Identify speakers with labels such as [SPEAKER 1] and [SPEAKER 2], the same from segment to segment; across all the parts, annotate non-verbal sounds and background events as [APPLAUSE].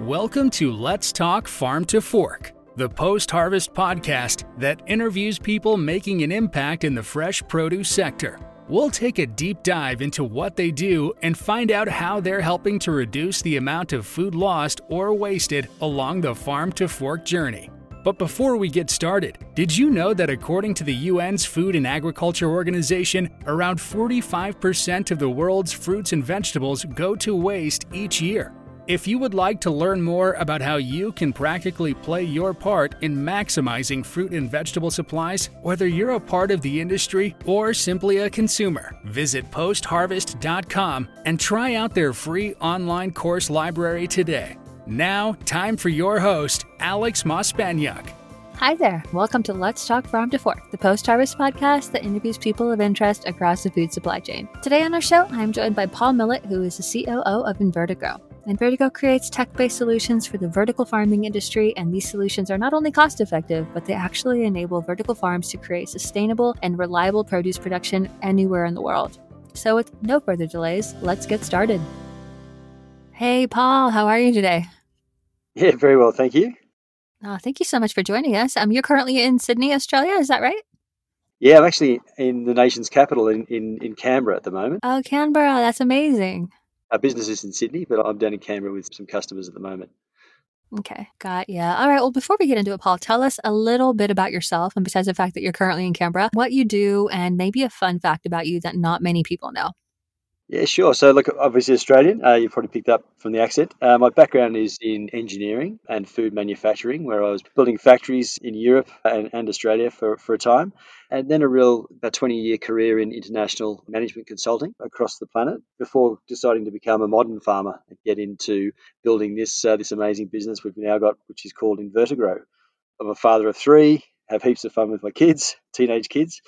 [SPEAKER 1] Welcome to Let's Talk Farm to Fork, the post harvest podcast that interviews people making an impact in the fresh produce sector. We'll take a deep dive into what they do and find out how they're helping to reduce the amount of food lost or wasted along the farm to fork journey. But before we get started, did you know that according to the UN's Food and Agriculture Organization, around 45% of the world's fruits and vegetables go to waste each year? If you would like to learn more about how you can practically play your part in maximizing fruit and vegetable supplies, whether you're a part of the industry or simply a consumer, visit postharvest.com and try out their free online course library today. Now, time for your host, Alex Mospanyuk.
[SPEAKER 2] Hi there. Welcome to Let's Talk Farm to Fork, the post harvest podcast that interviews people of interest across the food supply chain. Today on our show, I'm joined by Paul Millett, who is the COO of InvertiGro. InvertiGro creates tech based solutions for the vertical farming industry, and these solutions are not only cost effective, but they actually enable vertical farms to create sustainable and reliable produce production anywhere in the world. So, with no further delays, let's get started. Hey, Paul, how are you today?
[SPEAKER 3] Yeah, very well, thank you.
[SPEAKER 2] Oh, thank you so much for joining us. Um, you're currently in Sydney, Australia, is that right?
[SPEAKER 3] Yeah, I'm actually in the nation's capital in, in, in Canberra at the moment.
[SPEAKER 2] Oh, Canberra, that's amazing.
[SPEAKER 3] Our business is in Sydney, but I'm down in Canberra with some customers at the moment.
[SPEAKER 2] Okay, got yeah. All right. Well, before we get into it, Paul, tell us a little bit about yourself, and besides the fact that you're currently in Canberra, what you do, and maybe a fun fact about you that not many people know.
[SPEAKER 3] Yeah, sure. So, look, obviously Australian. Uh, you probably picked up from the accent. Uh, my background is in engineering and food manufacturing, where I was building factories in Europe and, and Australia for, for a time, and then a real about 20 year career in international management consulting across the planet before deciding to become a modern farmer and get into building this uh, this amazing business we've now got, which is called InvertiGro. I'm a father of three, have heaps of fun with my kids, [LAUGHS] teenage kids,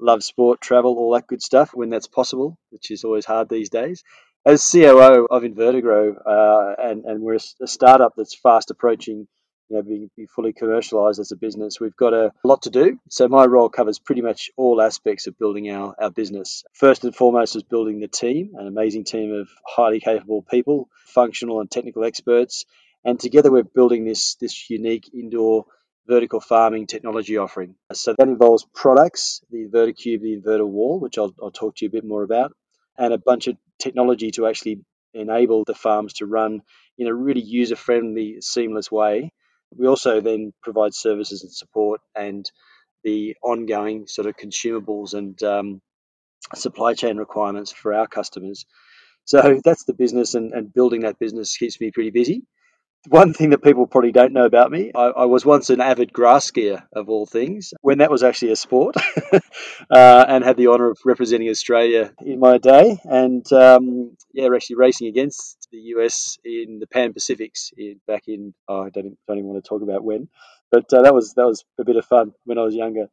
[SPEAKER 3] love sport, travel, all that good stuff when that's possible, which is always hard these days. As COO of InvertiGro, uh, and, and we're a startup that's fast approaching you know, being, being fully commercialized as a business, we've got a lot to do. So my role covers pretty much all aspects of building our, our business. First and foremost is building the team, an amazing team of highly capable people, functional and technical experts. And together we're building this, this unique indoor vertical farming technology offering. So that involves products, the Inverticube, the inverter wall, which I'll, I'll talk to you a bit more about, and a bunch of technology to actually enable the farms to run in a really user friendly, seamless way. We also then provide services and support and the ongoing sort of consumables and um, supply chain requirements for our customers. So that's the business, and, and building that business keeps me pretty busy one thing that people probably don't know about me, I, I, was once an avid grass skier of all things, when that was actually a sport, [LAUGHS] uh, and had the honour of representing Australia in my day. And um, yeah, actually racing against the US in the Pan Pacifics in, back in oh, I don't, don't even want to talk about when, but uh, that was that was a bit of fun when I was younger.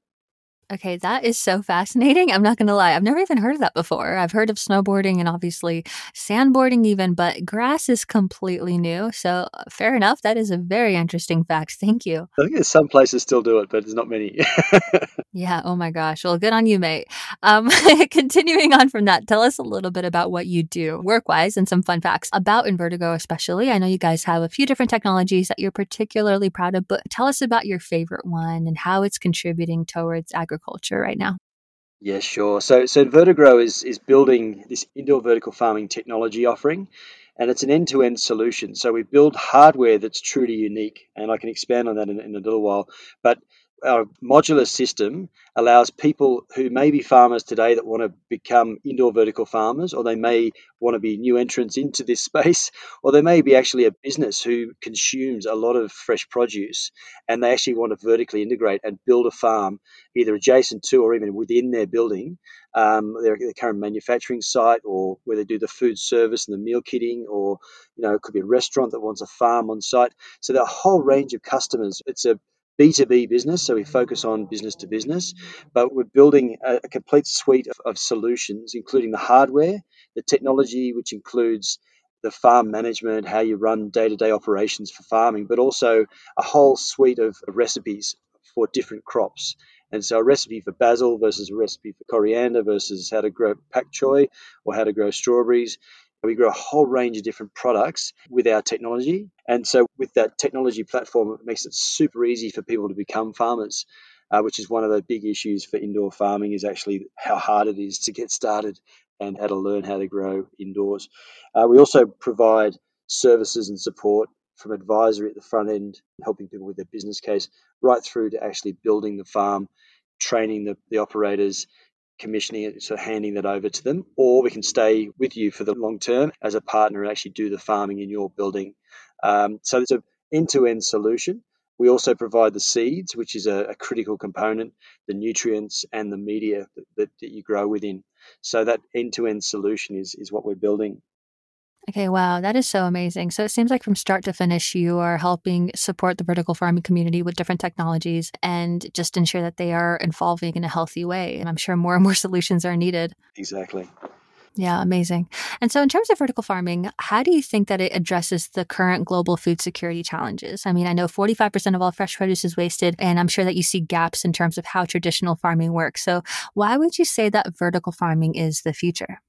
[SPEAKER 2] Okay, that is so fascinating. I'm not going to lie. I've never even heard of that before. I've heard of snowboarding and obviously sandboarding, even, but grass is completely new. So, uh, fair enough. That is a very interesting fact. Thank you.
[SPEAKER 3] I think there's some places still do it, but there's not many. [LAUGHS]
[SPEAKER 2] yeah. Oh my gosh. Well, good on you, mate. Um, [LAUGHS] continuing on from that, tell us a little bit about what you do work wise and some fun facts about InvertiGro, especially. I know you guys have a few different technologies that you're particularly proud of, but tell us about your favorite one and how it's contributing towards agriculture agriculture right now?
[SPEAKER 3] Yeah, sure. So, so Vertigrow is is building this indoor vertical farming technology offering, and it's an end-to-end solution. So we build hardware that's truly unique, and I can expand on that in, in a little while. But our modular system allows people who may be farmers today that want to become indoor vertical farmers, or they may want to be new entrants into this space, or they may be actually a business who consumes a lot of fresh produce and they actually want to vertically integrate and build a farm either adjacent to or even within their building, um, their, their current manufacturing site, or where they do the food service and the meal kitting, or you know it could be a restaurant that wants a farm on site. So there are a whole range of customers. It's a B2B business, so we focus on business to business, but we're building a, a complete suite of, of, solutions, including the hardware, the technology, which includes the farm management, how you run day to day operations for farming, but also a whole suite of recipes for different crops. And so, a recipe for basil versus a recipe for coriander versus how to grow pak choi or how to grow strawberries We grow a whole range of different products with our technology. And so, with that technology platform, it makes it super easy for people to become farmers. Uh, which is one of the big issues for indoor farming is actually how hard it is to get started and how to learn how to grow indoors. Uh, we also provide services and support from advisory at the front end, helping people with their business case, right through to actually building the farm, training the, the operators, commissioning it, so handing that over to them, or we can stay with you for the long term as a partner and actually do the farming in your building. Um, so it's an end-to-end solution. We also provide the seeds, which is a, a critical component, the nutrients and the media that, that, that you grow within. So that end-to-end solution is is what we're building.
[SPEAKER 2] Okay, wow, that is so amazing. So it seems like from start to finish, you are helping support the vertical farming community with different technologies and just ensure that they are evolving in a healthy way. And I'm sure more and more [LAUGHS] solutions are needed.
[SPEAKER 3] Exactly.
[SPEAKER 2] Yeah, amazing. And so, in terms of vertical farming, how do you think that it addresses the current global food security challenges? I mean, I know 45% of all fresh produce is wasted, and I'm sure that you see gaps in terms of how traditional farming works. So, why would you say that vertical farming is the future?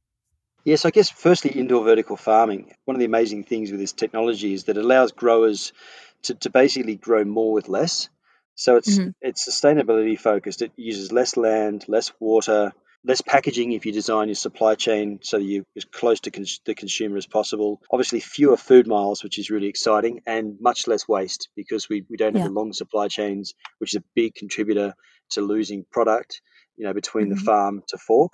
[SPEAKER 3] Yes, I guess firstly, indoor vertical farming. One of the amazing things with this technology is that it allows growers to, to basically grow more with less. So it's mm-hmm. it's sustainability focused. It uses less land, less water, less packaging if you design your supply chain so that you're as close to cons- the consumer as possible. Obviously, fewer food miles, which is really exciting, and much less waste because we, we don't yeah. have the long supply chains, which is a big contributor to losing product, you know, between mm-hmm. the farm to fork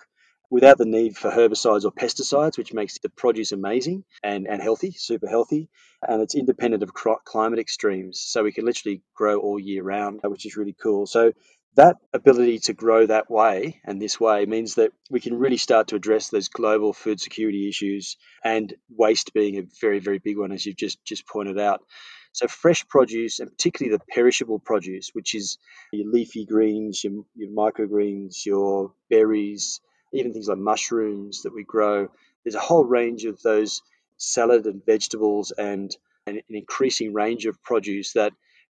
[SPEAKER 3] without the need for herbicides or pesticides, which makes the produce amazing and, and healthy, super healthy. And it's independent of climate extremes. So we can literally grow all year round, which is really cool. So that ability to grow that way and this way means that we can really start to address those global food security issues and waste being a very, very big one, as you've just, just pointed out. So fresh produce, and particularly the perishable produce, which is your leafy greens, your, your microgreens, your berries, even things like mushrooms that we grow. There's a whole range of those salad and vegetables and, an increasing range of produce that,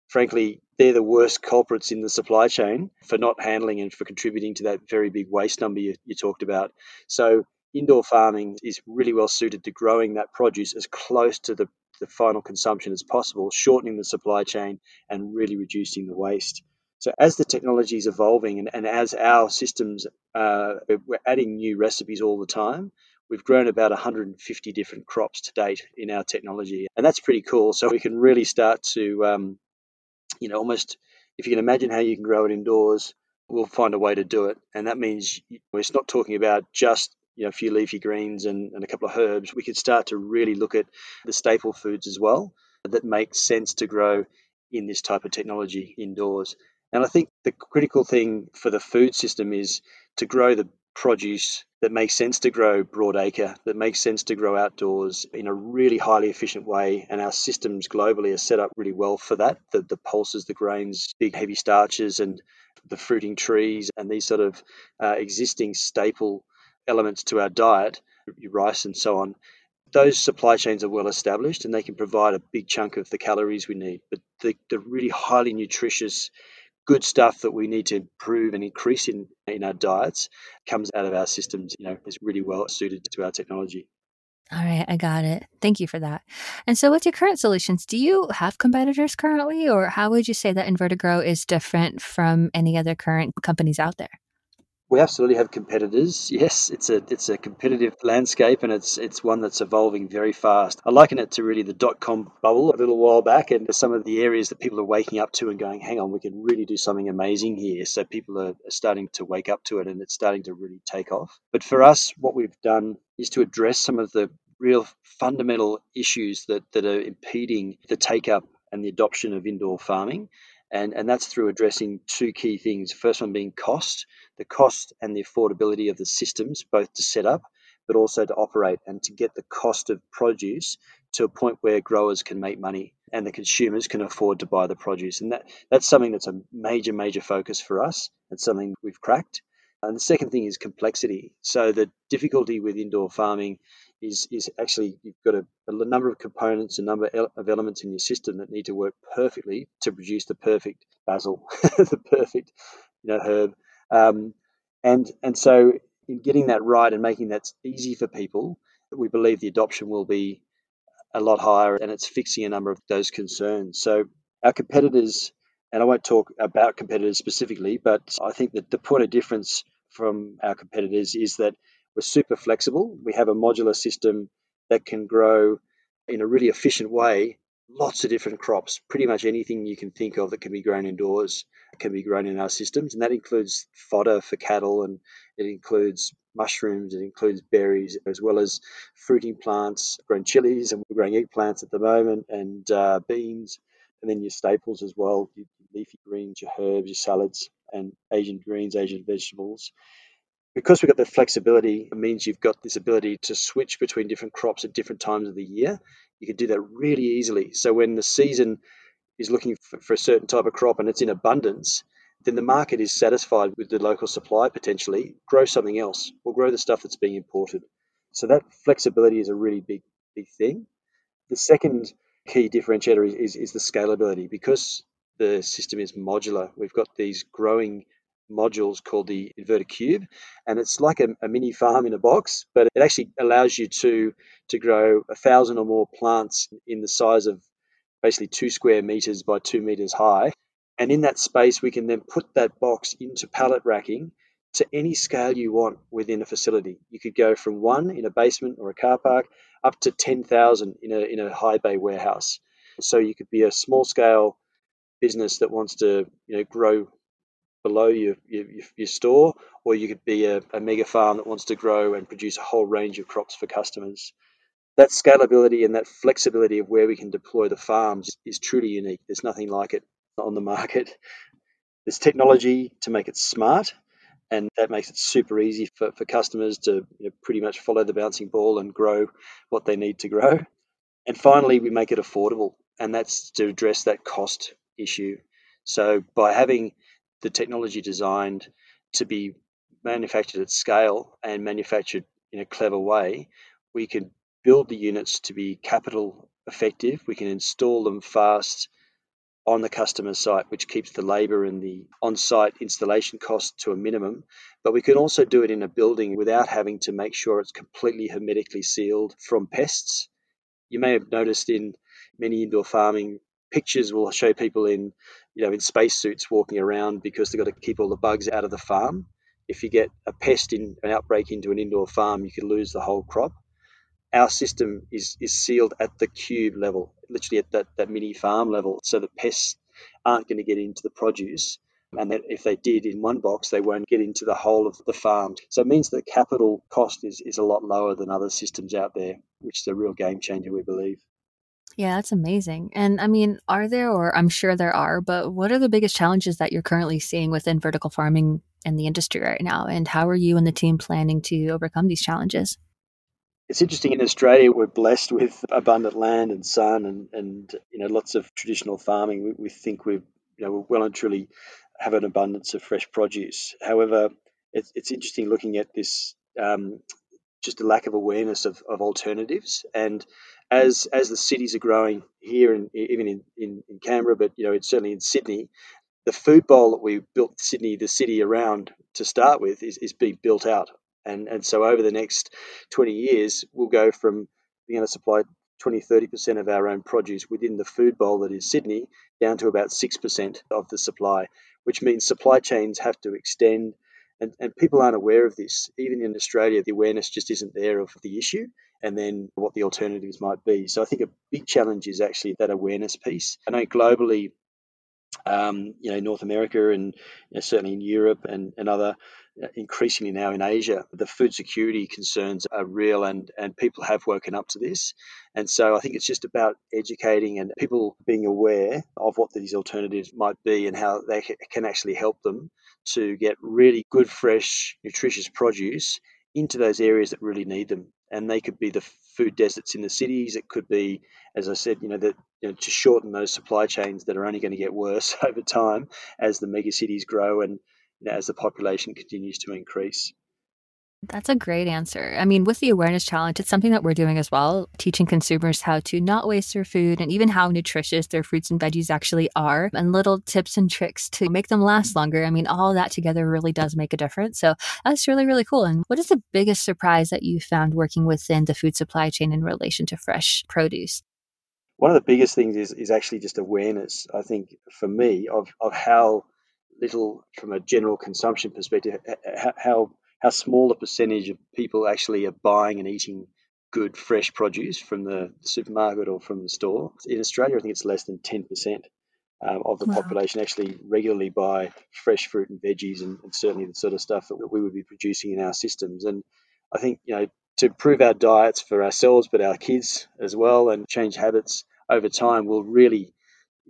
[SPEAKER 3] frankly, they're the worst culprits in the supply chain for not handling and for contributing to that very big waste number you, you talked about. So, indoor farming is really well suited to growing that produce as close to the, the final consumption as possible, shortening the supply chain and really reducing the waste. So as the technology is evolving and, and as our systems, uh, we're adding new recipes all the time. We've grown about 150 different crops to date in our technology, and that's pretty cool. So we can really start to, um, you know, almost if you can imagine how you can grow it indoors, we'll find a way to do it. And that means it's not talking about just you know, a few leafy greens and, and a couple of herbs. We could start to really look at the staple foods as well that make sense to grow in this type of technology indoors. And I think the critical thing for the food system is to grow the produce that makes sense to grow broadacre, that makes sense to grow outdoors in a really highly efficient way. And our systems globally are set up really well for that. The, the pulses, the grains, big heavy starches, and the fruiting trees, and these sort of uh, existing staple elements to our diet, rice and so on. Those supply chains are well established and they can provide a big chunk of the calories we need. But the, the really highly nutritious good stuff that we need to improve and increase in, in our diets comes out of our systems, you know, is really well suited to our technology.
[SPEAKER 2] All right, I got it. Thank you for that. And so, with your current solutions, do you have competitors currently, or how would you say that InvertiGro is different from any other current companies out there?
[SPEAKER 3] We absolutely have competitors. [LAUGHS] Yes, it's a it's a competitive landscape, and it's it's one that's evolving very fast. I liken it to really the dot com bubble a little while back, and some of the areas that people are waking up to and going, "Hang on, we can really do something amazing here." So people are starting to wake up to it, and it's starting to really take off. But for us, what we've done is to address some of the real fundamental issues that that are impeding the take up and the adoption of indoor farming. And, and that's through addressing two key things. First one being cost the cost and the affordability of the systems, both to set up but also to operate and to get the cost of produce to a point where growers can make money and the consumers can afford to buy the produce. And that, that's something that's a major, major focus for us. It's something we've cracked. And the second thing is complexity. So the difficulty with indoor farming is is actually you've got a, a number of components, a number of elements in your system that need to work perfectly to produce the perfect basil, [LAUGHS] the perfect you know herb um, and and so in getting that right and making that easy for people, we believe the adoption will be a lot higher and it's fixing a number of those concerns. So our competitors, and I won't talk about competitors specifically, but I think that the point of difference from our competitors is that we're super flexible. We have a modular system that can grow in a really efficient way lots of different crops. Pretty much anything you can think of that can be grown indoors can be grown in our systems, and that includes fodder for cattle, and it includes mushrooms, it includes berries, as well as fruiting plants, growing chilies, and we're growing eggplants at the moment, and uh, beans, and then your staples as well, your leafy greens, your herbs, your salads, and Asian greens, Asian vegetables. Because we've got the flexibility, it means you've got this ability to switch between different crops at different times of the year. You can do that really easily. So when the season is looking for, for a certain type of crop and it's in abundance, then the market is satisfied with the local supply potentially, grow something else or grow the stuff that's being imported. So that flexibility is a really big, big thing. The second key differentiator is, is, is the scalability. Because the system is modular, we've got these growing modules called the Inverticube and it's like a, a, mini farm in a box but it actually allows you to to grow a thousand or more plants in the size of basically two square meters by two meters high. And in that space, we can then put that box into pallet racking to any scale you want within a facility. You could go from one in a basement or a car park up to 10,000 in a, in a high bay warehouse. So you could be a small scale business that wants to you know, grow below your, your, your store, or you could be a, a mega farm that wants to grow and produce a whole range of crops for customers that scalability and that flexibility of where we can deploy the farms is truly unique. There's nothing like it on the market. [LAUGHS] There's technology to make it smart, and that makes it super easy for, for customers to you know, pretty much follow the bouncing ball and grow what they need to grow. And finally, we make it affordable, and that's to address that cost issue. So, by having the technology designed to be manufactured at scale and manufactured in a clever way, we can build the units to be capital effective. We can install them fast on the customer site, which keeps the labour and the on site installation cost to a minimum. But we can also do it in a building without having to make sure it's completely hermetically sealed from pests. You may have noticed in many indoor farming pictures will show people in you know in spacesuits walking around because they've got to keep all the bugs out of the farm. If you get a pest in an outbreak into an indoor farm, you could lose the whole crop our system is is sealed at the cube level, literally at that, that mini farm level, so the pests aren't going to get into the produce. And that if they did in one box, they won't get into the whole of the farm. So it means that capital cost is, is a lot lower than other systems out there, which is a real game changer, we believe.
[SPEAKER 2] Yeah, that's amazing. And I mean, are there, or I'm sure there are, but what are the biggest challenges that you're currently seeing within vertical farming in the industry right now? And how are you and the team planning to overcome these challenges?
[SPEAKER 3] It's interesting in Australia, we're blessed with abundant land and sun and, and you know, lots of traditional farming. We, we think we're, you know, we well and truly have an abundance of fresh produce. However, it's, it's interesting looking at this um, just a lack of awareness of, of alternatives. And as as the cities are growing here and even in, in, in Canberra, but you know, it's certainly in Sydney, the food bowl that we built Sydney, the city around to start with, is, is being built out and, and so over the next 20 years, we'll go from being able to supply 20, 30% of our own produce within the food bowl that is Sydney down to about 6% of the supply, which means supply chains have to extend. And, and people aren't aware of this. Even in Australia, the awareness just isn't there of the issue and then what the alternatives might be. So I think a big challenge is actually that awareness piece. I know globally, um, you know, North America and you know, certainly in Europe and, and other uh, increasingly now in Asia, the food security concerns are real and, and people have woken up to this. And so I think it's just about educating and people being aware of what these alternatives might be and how they can actually help them to get really good, fresh, nutritious produce into those areas that really need them. And they could be the food deserts in the cities. It could be, as I said, you know, that you know, to shorten those supply chains that are only going to get worse [LAUGHS] over time as the mega cities grow and you know, as the population continues to increase.
[SPEAKER 2] That's a great answer. I mean, with the awareness challenge, it's something that we're doing as well, teaching consumers how to not waste their food and even how nutritious their fruits and veggies actually are, and little tips and tricks to make them last longer. I mean, all that together really does make a difference. So that's really, really cool. And what is the biggest surprise that you found working within the food supply chain in relation to fresh produce?
[SPEAKER 3] One of the biggest things is, is actually just awareness, I think, for me, of, of how little, from a general consumption perspective, how how small a percentage of people actually are buying and eating good fresh produce from the supermarket or from the store. In Australia, I think it's less than 10% um, of the wow. population actually regularly buy fresh fruit and veggies and, and, certainly the sort of stuff that we would be producing in our systems. And I think, you know, to improve our diets for ourselves, but our kids as well, and change habits over time will really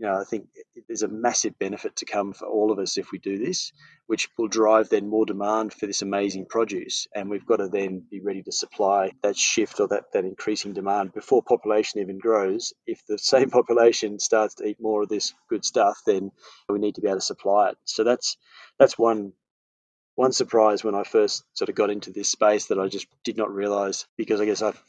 [SPEAKER 3] you know, I think there's a massive benefit to come for all of us if we do this, which will drive then more demand for this amazing produce. And we've got to then be ready to supply that shift or that, that increasing demand before population even grows. If the [LAUGHS] same population starts to eat more of this good stuff, then we need to be able to supply it. So that's that's one one surprise when I first sort of got into this space that I just did not realize because I guess I've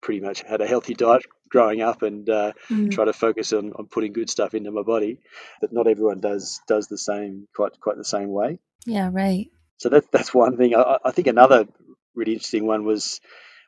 [SPEAKER 3] pretty much had a healthy diet growing up and uh, mm. try to focus on, on putting good stuff into my body. But not everyone does does the same quite quite the same way.
[SPEAKER 2] Yeah, right.
[SPEAKER 3] So that's that's one thing. I, I think another really interesting one was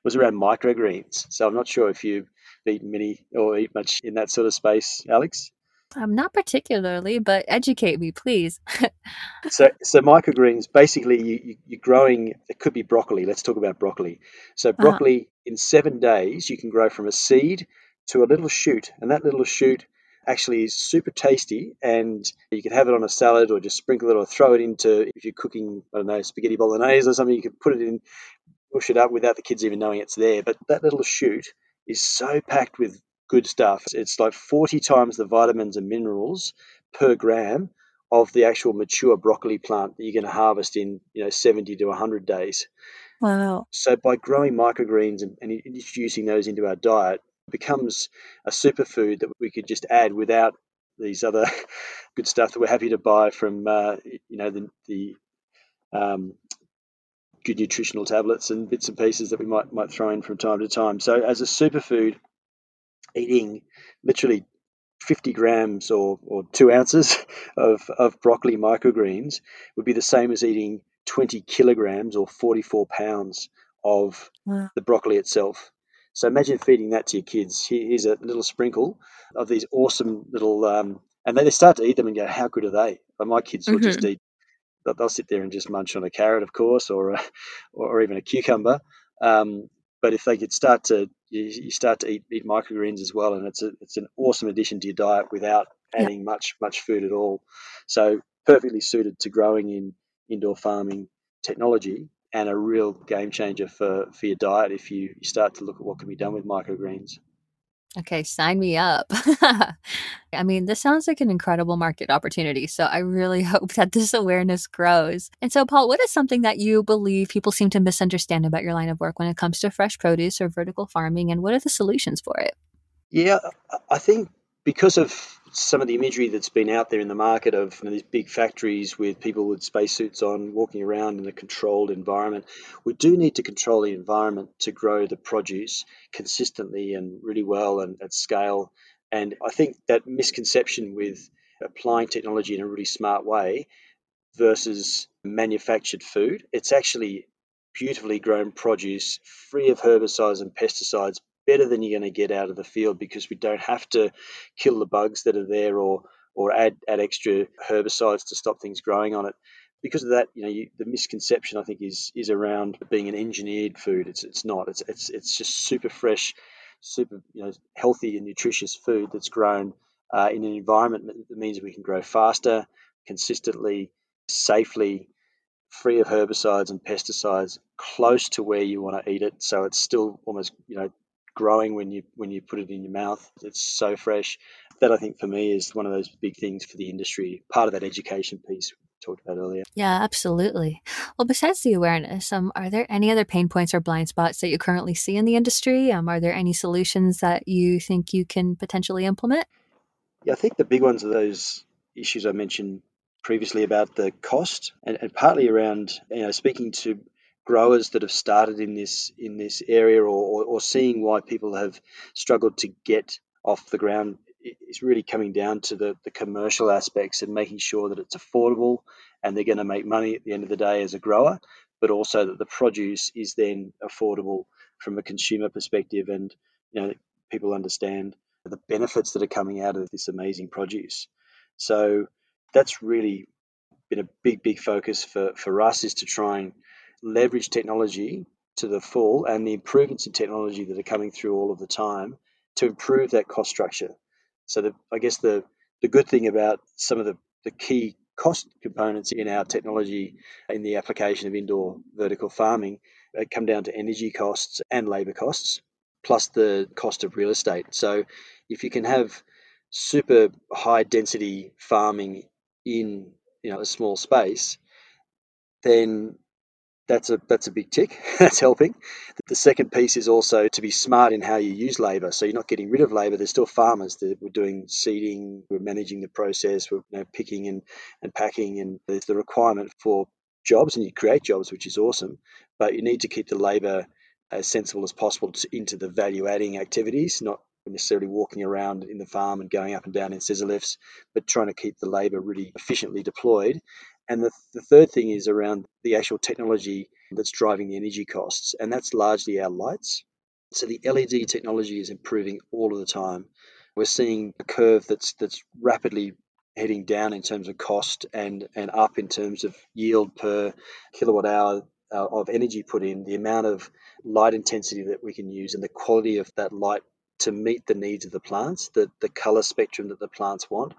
[SPEAKER 3] was around microgreens. So I'm not sure if you've eaten many or eat much in that sort of space, Alex.
[SPEAKER 2] Um, not particularly, but educate me, please. [LAUGHS]
[SPEAKER 3] so, so microgreens basically you, you, are growing. It could be broccoli. Let's talk about broccoli. So, uh-huh. broccoli uh-huh. in seven days you can grow from a seed to a little shoot, and that little shoot actually is super tasty. And you can have it on a salad or just sprinkle it or throw it into if you're cooking I don't know spaghetti bolognese or something. You could put it in, push it up without the kids even knowing it's there. But that little shoot is so packed with good stuff. It's like 40 times the vitamins and minerals per gram of the actual mature broccoli plant that you're going to harvest in, you know, 70 to 100 days.
[SPEAKER 2] Wow.
[SPEAKER 3] So by growing microgreens and, and introducing those into our diet, it becomes a superfood that we could just add without these other [LAUGHS] good stuff that we're happy to buy from, uh, you know, the, the um, good nutritional tablets and bits and pieces that we might might throw in from time to time. So as a superfood, eating literally 50 grams or, or two ounces [LAUGHS] of, of broccoli microgreens would be the same as eating 20 kilograms or 44 pounds of wow. the broccoli itself. So imagine feeding that to your kids. Here's a little sprinkle of these awesome little, um, and they start to eat them and go, "How good are they?" But my kids will mm-hmm. just eat. They'll sit there and just munch on a carrot, of course, or a, [LAUGHS] or even a cucumber. Um, but if they could start to you, you start to eat, eat microgreens as well, and it's a, it's an awesome addition to your diet without adding much much food at all. So perfectly suited to growing in indoor farming technology and a real game changer for, for your diet if you, you start to look at what can be done with microgreens.
[SPEAKER 2] Okay, sign me up. [LAUGHS] I mean, this sounds like an incredible market opportunity. So I really [LAUGHS] hope that this awareness grows. And so, Paul, what is something that you believe people seem to misunderstand about your line of work when it comes to fresh produce or vertical farming? And what are the solutions for it?
[SPEAKER 3] Yeah, I think because of some of the imagery that's been out there in the market of you know, these big factories with people with spacesuits on walking around in a controlled environment, we do need to control the environment to grow the produce consistently and really well and at scale. And I think that misconception with applying technology in a really smart way versus manufactured food, it's actually beautifully grown produce free of herbicides and pesticides better than you're going to get out of the field because we don't have to kill the bugs that are there or or add add extra herbicides to stop things growing on it. Because of that, you know, you, the misconception I think is is around being an engineered food. It's it's not. It's it's it's just super fresh, super you know healthy and nutritious food that's grown uh, in an environment that means we can grow faster, consistently, safely, free of herbicides and pesticides, close to where you want to eat it. So it's still almost you know growing when you when you put it in your mouth. It's so fresh. That I think for me is one of those big things for the industry. Part of that education piece we talked about earlier.
[SPEAKER 2] Yeah, absolutely. Well, besides the awareness, um, are there any other pain points or blind spots that you currently see in the industry? Um, are there any solutions that you think you can potentially implement?
[SPEAKER 3] Yeah, I think the big ones are those issues I mentioned previously about the cost and, and partly around you know speaking to growers that have started in this in this area or, or, or seeing why people have struggled to get off the ground is really coming down to the, the commercial aspects and making sure that it's affordable and they're going to make money at the end of the day as a grower, but also that the produce is then affordable from a consumer perspective and you know people understand the benefits that are coming out of this amazing produce. So that's really been a big, big focus for, for us is to try and leverage technology to the full and the improvements in technology that are coming through all of the time to improve that cost structure. So the, I guess the, the good thing about some of the, the key cost components in our technology in the application of indoor vertical farming come down to energy costs and labor costs, plus the cost of real estate. So if you can have super high density farming in you know a small space, then that's a that's a big tick. [LAUGHS] that's helping. The second piece is also to be smart in how you use labour. So you're not getting rid of labour. There's still farmers that we're doing seeding, we're managing the process, we're you know, picking and, and packing, and there's the requirement for jobs, and you create jobs, which is awesome. But you need to keep the labour as sensible as possible to, into the value adding activities, not necessarily walking around in the farm and going up and down in scissor lifts, but trying to keep the labour really efficiently deployed and the, the third thing is around the actual technology that's driving the energy costs, and that's largely our lights. So the LED technology is improving all of the time. We're seeing a curve that's that's rapidly heading down in terms of cost and and up in terms of yield per kilowatt hour uh, of energy put in. The amount of light intensity that we can use and the quality of that light to meet the needs of the plants, the the color spectrum that the plants want.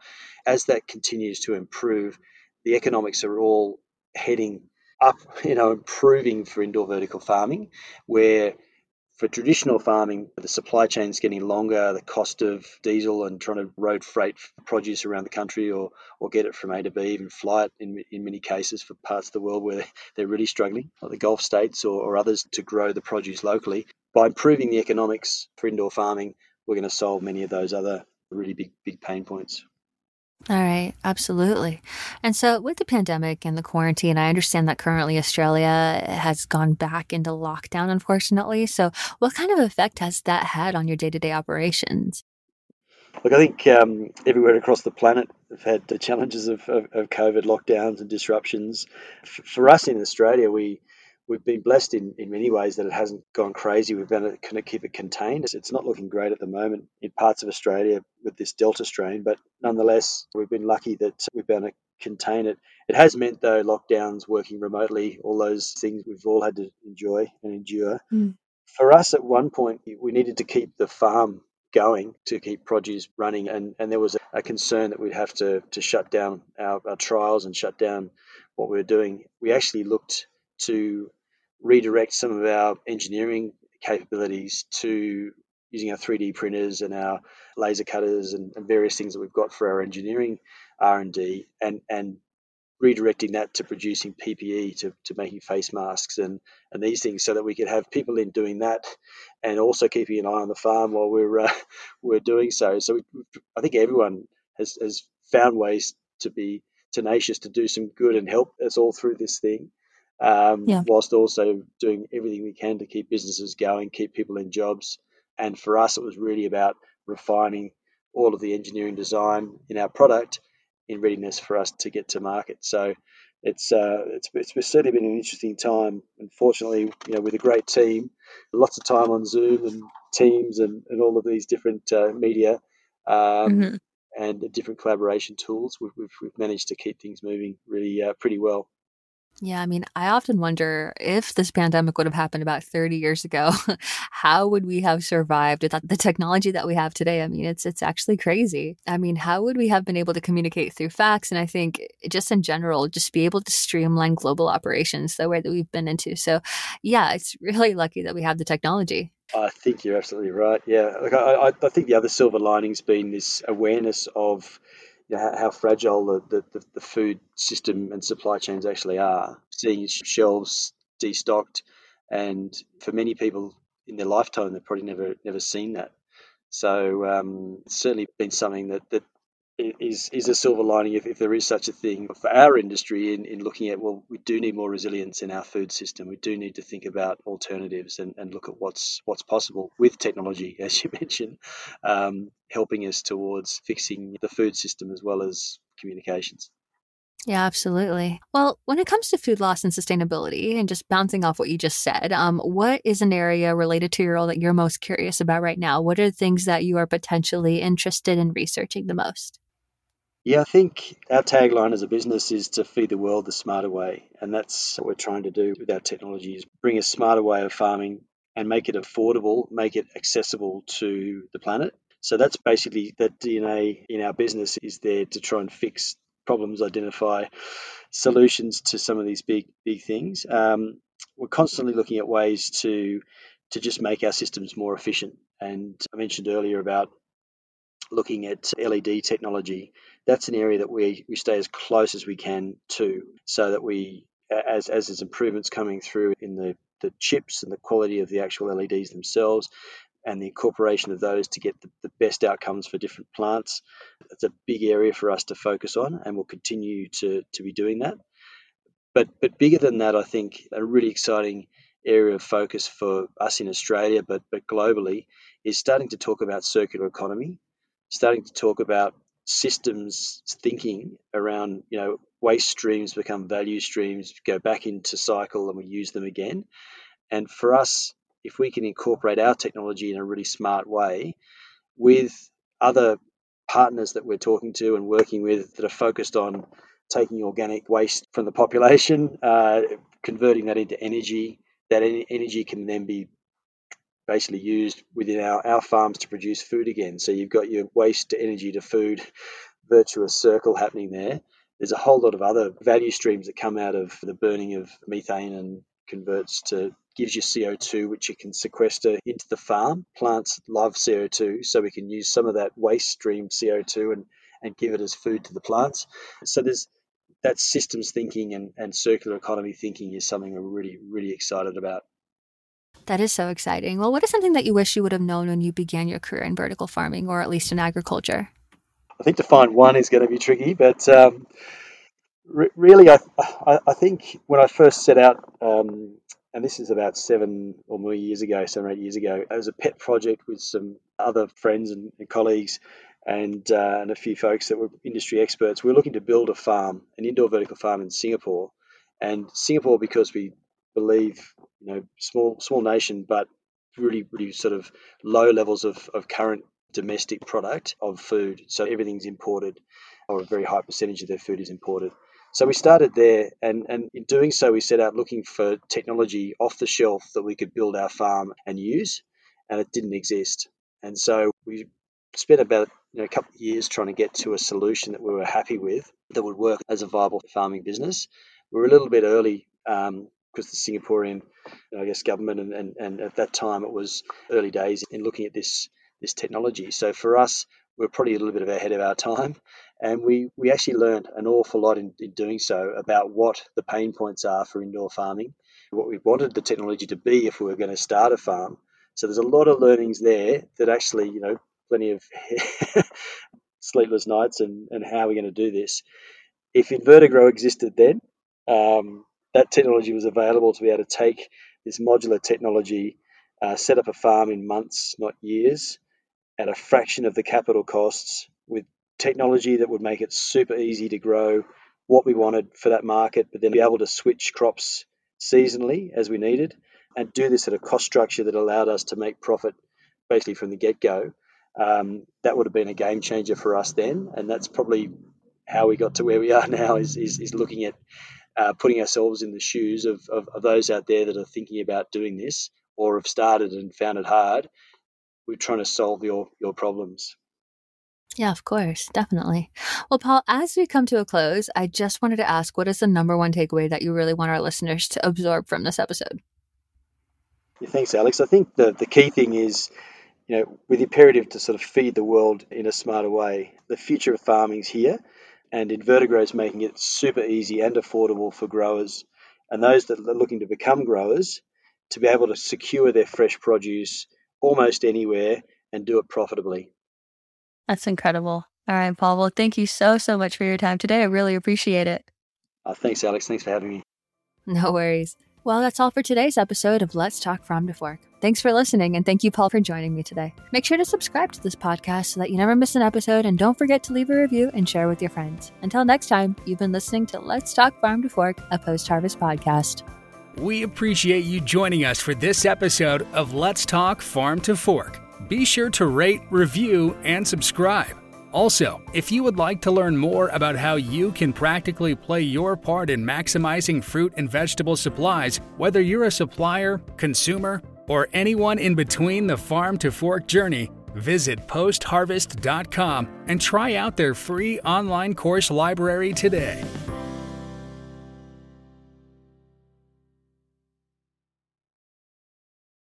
[SPEAKER 3] As that continues to improve, the economics are all heading up, you know, improving for indoor vertical farming, where for traditional farming, the supply chain is getting longer, the cost of diesel and trying to road freight produce around the country or, or get it from A to B, even fly it in, in many cases for parts of the world where [LAUGHS] they're really struggling, like the Gulf states or, or others, to grow the produce locally. By improving the economics for indoor farming, we're going to solve many of those other really big, big pain points.
[SPEAKER 2] All right, absolutely. And so, with the pandemic and the quarantine, I understand that currently Australia has gone back into lockdown, unfortunately. So, what kind of effect has that had on your day to day operations?
[SPEAKER 3] Look, I think um, everywhere across the planet have had the challenges of, of, of COVID lockdowns and disruptions. F- for us in Australia, we we've been blessed in, in many ways that it hasn't gone crazy. We've been able to keep it contained. It's not looking great at the moment in parts of Australia with this Delta strain, but nonetheless, we've been lucky that we've been able to contain it. It has meant, though, lockdowns, working remotely, all those things we've all had to enjoy and endure. Mm. For us, at one point, we needed to keep the farm going to keep produce running and, and there was a, a concern that we'd have to, to shut down our, our trials and shut down what we were doing. We actually looked to redirect some of our engineering capabilities to using our 3D printers and our laser cutters and, and various things that we've got for our engineering R&D and and redirecting that to producing PPE to, to making face masks and, and these things so that we could have people in doing that and also keeping an eye on the farm while we're uh, [LAUGHS] we're doing so. So we, I think everyone has, has found ways to be tenacious to do some good and help us all through this thing um, yeah. whilst also doing everything we can to keep businesses going, keep people in jobs. And for us, it was really about refining all of the engineering design in our product in readiness for us to get to market. So it's uh, it's, it's certainly been an interesting time. Unfortunately, you know, with a great team, lots of time on Zoom and Teams and, and all of these different uh, media um, mm-hmm. and different collaboration tools, we've, we've, we've, managed to keep things moving really uh, pretty well.
[SPEAKER 2] Yeah, I mean, I often wonder if this pandemic would have happened about 30 years ago, [LAUGHS] how would we have survived without the technology that we have today? I mean, it's it's actually crazy. I mean, how would we have been able to communicate through fax and I think just in general just be able to streamline global operations the way that we've been into. So, yeah, it's really lucky that we have the technology.
[SPEAKER 3] I think you're absolutely right. Yeah, like I, I think the other silver lining's been this awareness of you know, how, fragile the, the, the, food system and supply chains actually are. Seeing shelves destocked, and for many people in their lifetime, they've probably never never seen that. So um, certainly been something that, that is is a silver lining if, if there is such a thing for our industry in, in looking at well we do need more resilience in our food system we do need to think about alternatives and, and look at what's what's possible with technology [LAUGHS] as you mentioned um, helping us towards fixing the food system as well as communications
[SPEAKER 2] yeah, absolutely. Well, when it comes to food loss and sustainability, and just bouncing off what you just said, um, what is an area related to your role that you're most curious about right now? What are the things that you are potentially interested in researching the most?
[SPEAKER 3] Yeah, I think our tagline as a business is to feed the world the smarter way. And that's what we're trying to do with our technology is bring a smarter way of farming and make it affordable, make it accessible to the planet. So that's basically that DNA in our business is there to try and fix problems, identify solutions to some of these big big things. Um, we're constantly looking at ways to to just make our systems more efficient. And I mentioned earlier about looking at LED technology. That's an area that we, we stay as close as we can to, so that we, as as there's improvements coming through in the the chips and the quality of the actual LEDs themselves, and the incorporation of those to get the, the, best outcomes for different plants. It's a big area for us to focus on, and we'll continue to, to be doing that. But, but bigger than that, I think a really exciting area of focus for us in Australia, but, but globally, is starting to talk about circular economy, starting to talk about systems thinking around, you know, waste streams become value streams, go back into cycle and we use them again. And for us, if we can incorporate our technology in a really smart way with other partners that we're talking to and working with that are focused on taking organic waste from the population, uh, converting that into energy. That energy can then be basically used within our, our farms to produce food again. So you've got your waste to energy to food virtuous circle happening there. There's a whole lot of other value streams that come out of the burning of methane and converts to gives you CO2, which you can sequester into the farm. Plants love CO2, so we can use some of that waste stream CO2 and, and give it as food to the plants. So there's that systems thinking and, and circular economy thinking is something we're really, really excited about.
[SPEAKER 2] That is so exciting. Well, what is something that you wish you would have known when you began your career in vertical farming or at least in agriculture?
[SPEAKER 3] I think to find one is going to be tricky, but um, re- really, I, I, I, think when I first set out um, and this is about seven or more years ago, seven or eight years ago. It was a pet project with some other friends and, and colleagues and, uh, and a few folks that were industry experts. We were looking to build a farm, an indoor vertical farm in Singapore. And Singapore, because we believe, you know, small small nation, but really, really sort of low levels of, of current domestic product of food. So everything's imported, or a very high percentage of their food is imported. So we started there, and, and in doing so, we set out looking for technology off the shelf that we could build our farm and use, and it didn't exist. And so we spent about you know, a couple of years trying to get to a solution that we were happy with that would work as a viable farming business. We were a little bit early um, because the Singaporean, I guess, government and, and, and at that time it was early days in looking at this this technology. So for us, we we're probably a little bit ahead of our time, and we, we actually learned an awful lot in, in doing so about what the pain points are for indoor farming, what we wanted the technology to be if we were going to start a farm. So there's a lot of learnings there that actually, you know, plenty of [LAUGHS] sleepless nights and, and how we're going to do this. If InvertiGro existed then, um, that technology was available to be able to take this modular technology, uh, set up a farm in months, not years, at a fraction of the capital costs with technology that would make it super easy to grow what we wanted for that market, but then be able to switch crops seasonally as we needed and do this at a cost structure that allowed us to make profit basically from the get go. Um, that would have been a game changer for us then, and that's probably how we got to where we are [LAUGHS] now. Is is, is looking at uh, putting ourselves in the shoes of, of, of those out there that are thinking about doing this or have started and found it hard. We're trying to solve your your problems.
[SPEAKER 2] Yeah, of course, definitely. Well, Paul, as we come to a close, I just wanted to ask what is the number one takeaway that you really want our listeners to absorb from this episode?
[SPEAKER 3] Yeah, thanks, Alex. I think the, the key thing is, you know, with the imperative to sort of feed the world in a smarter way, the future of farming is here, and InvertiGro is making it super easy and affordable for growers and those that are looking to become growers to be able to secure their fresh produce almost anywhere and do it profitably.
[SPEAKER 4] That's incredible.
[SPEAKER 2] All right, Paul. Well, thank you so, so much for your time today. I really appreciate it.
[SPEAKER 3] Uh, thanks, Alex. Thanks for having me.
[SPEAKER 2] No worries. Well, that's all for today's episode of Let's Talk Farm to Fork. Thanks for listening, and thank you, Paul, for joining me today. Make sure to subscribe to this podcast so that you never miss an episode, and don't forget to leave a review and share with your friends. Until next time, you've been listening to Let's Talk Farm to Fork, a post harvest podcast.
[SPEAKER 1] We appreciate you joining us for this episode of Let's Talk Farm to Fork. Be sure to rate, review, and subscribe. Also, if you would like to learn more about how you can practically play your part in maximizing fruit and vegetable supplies, whether you're a supplier, consumer, or anyone in between the farm to fork journey, visit postharvest.com and try out their free online course library today.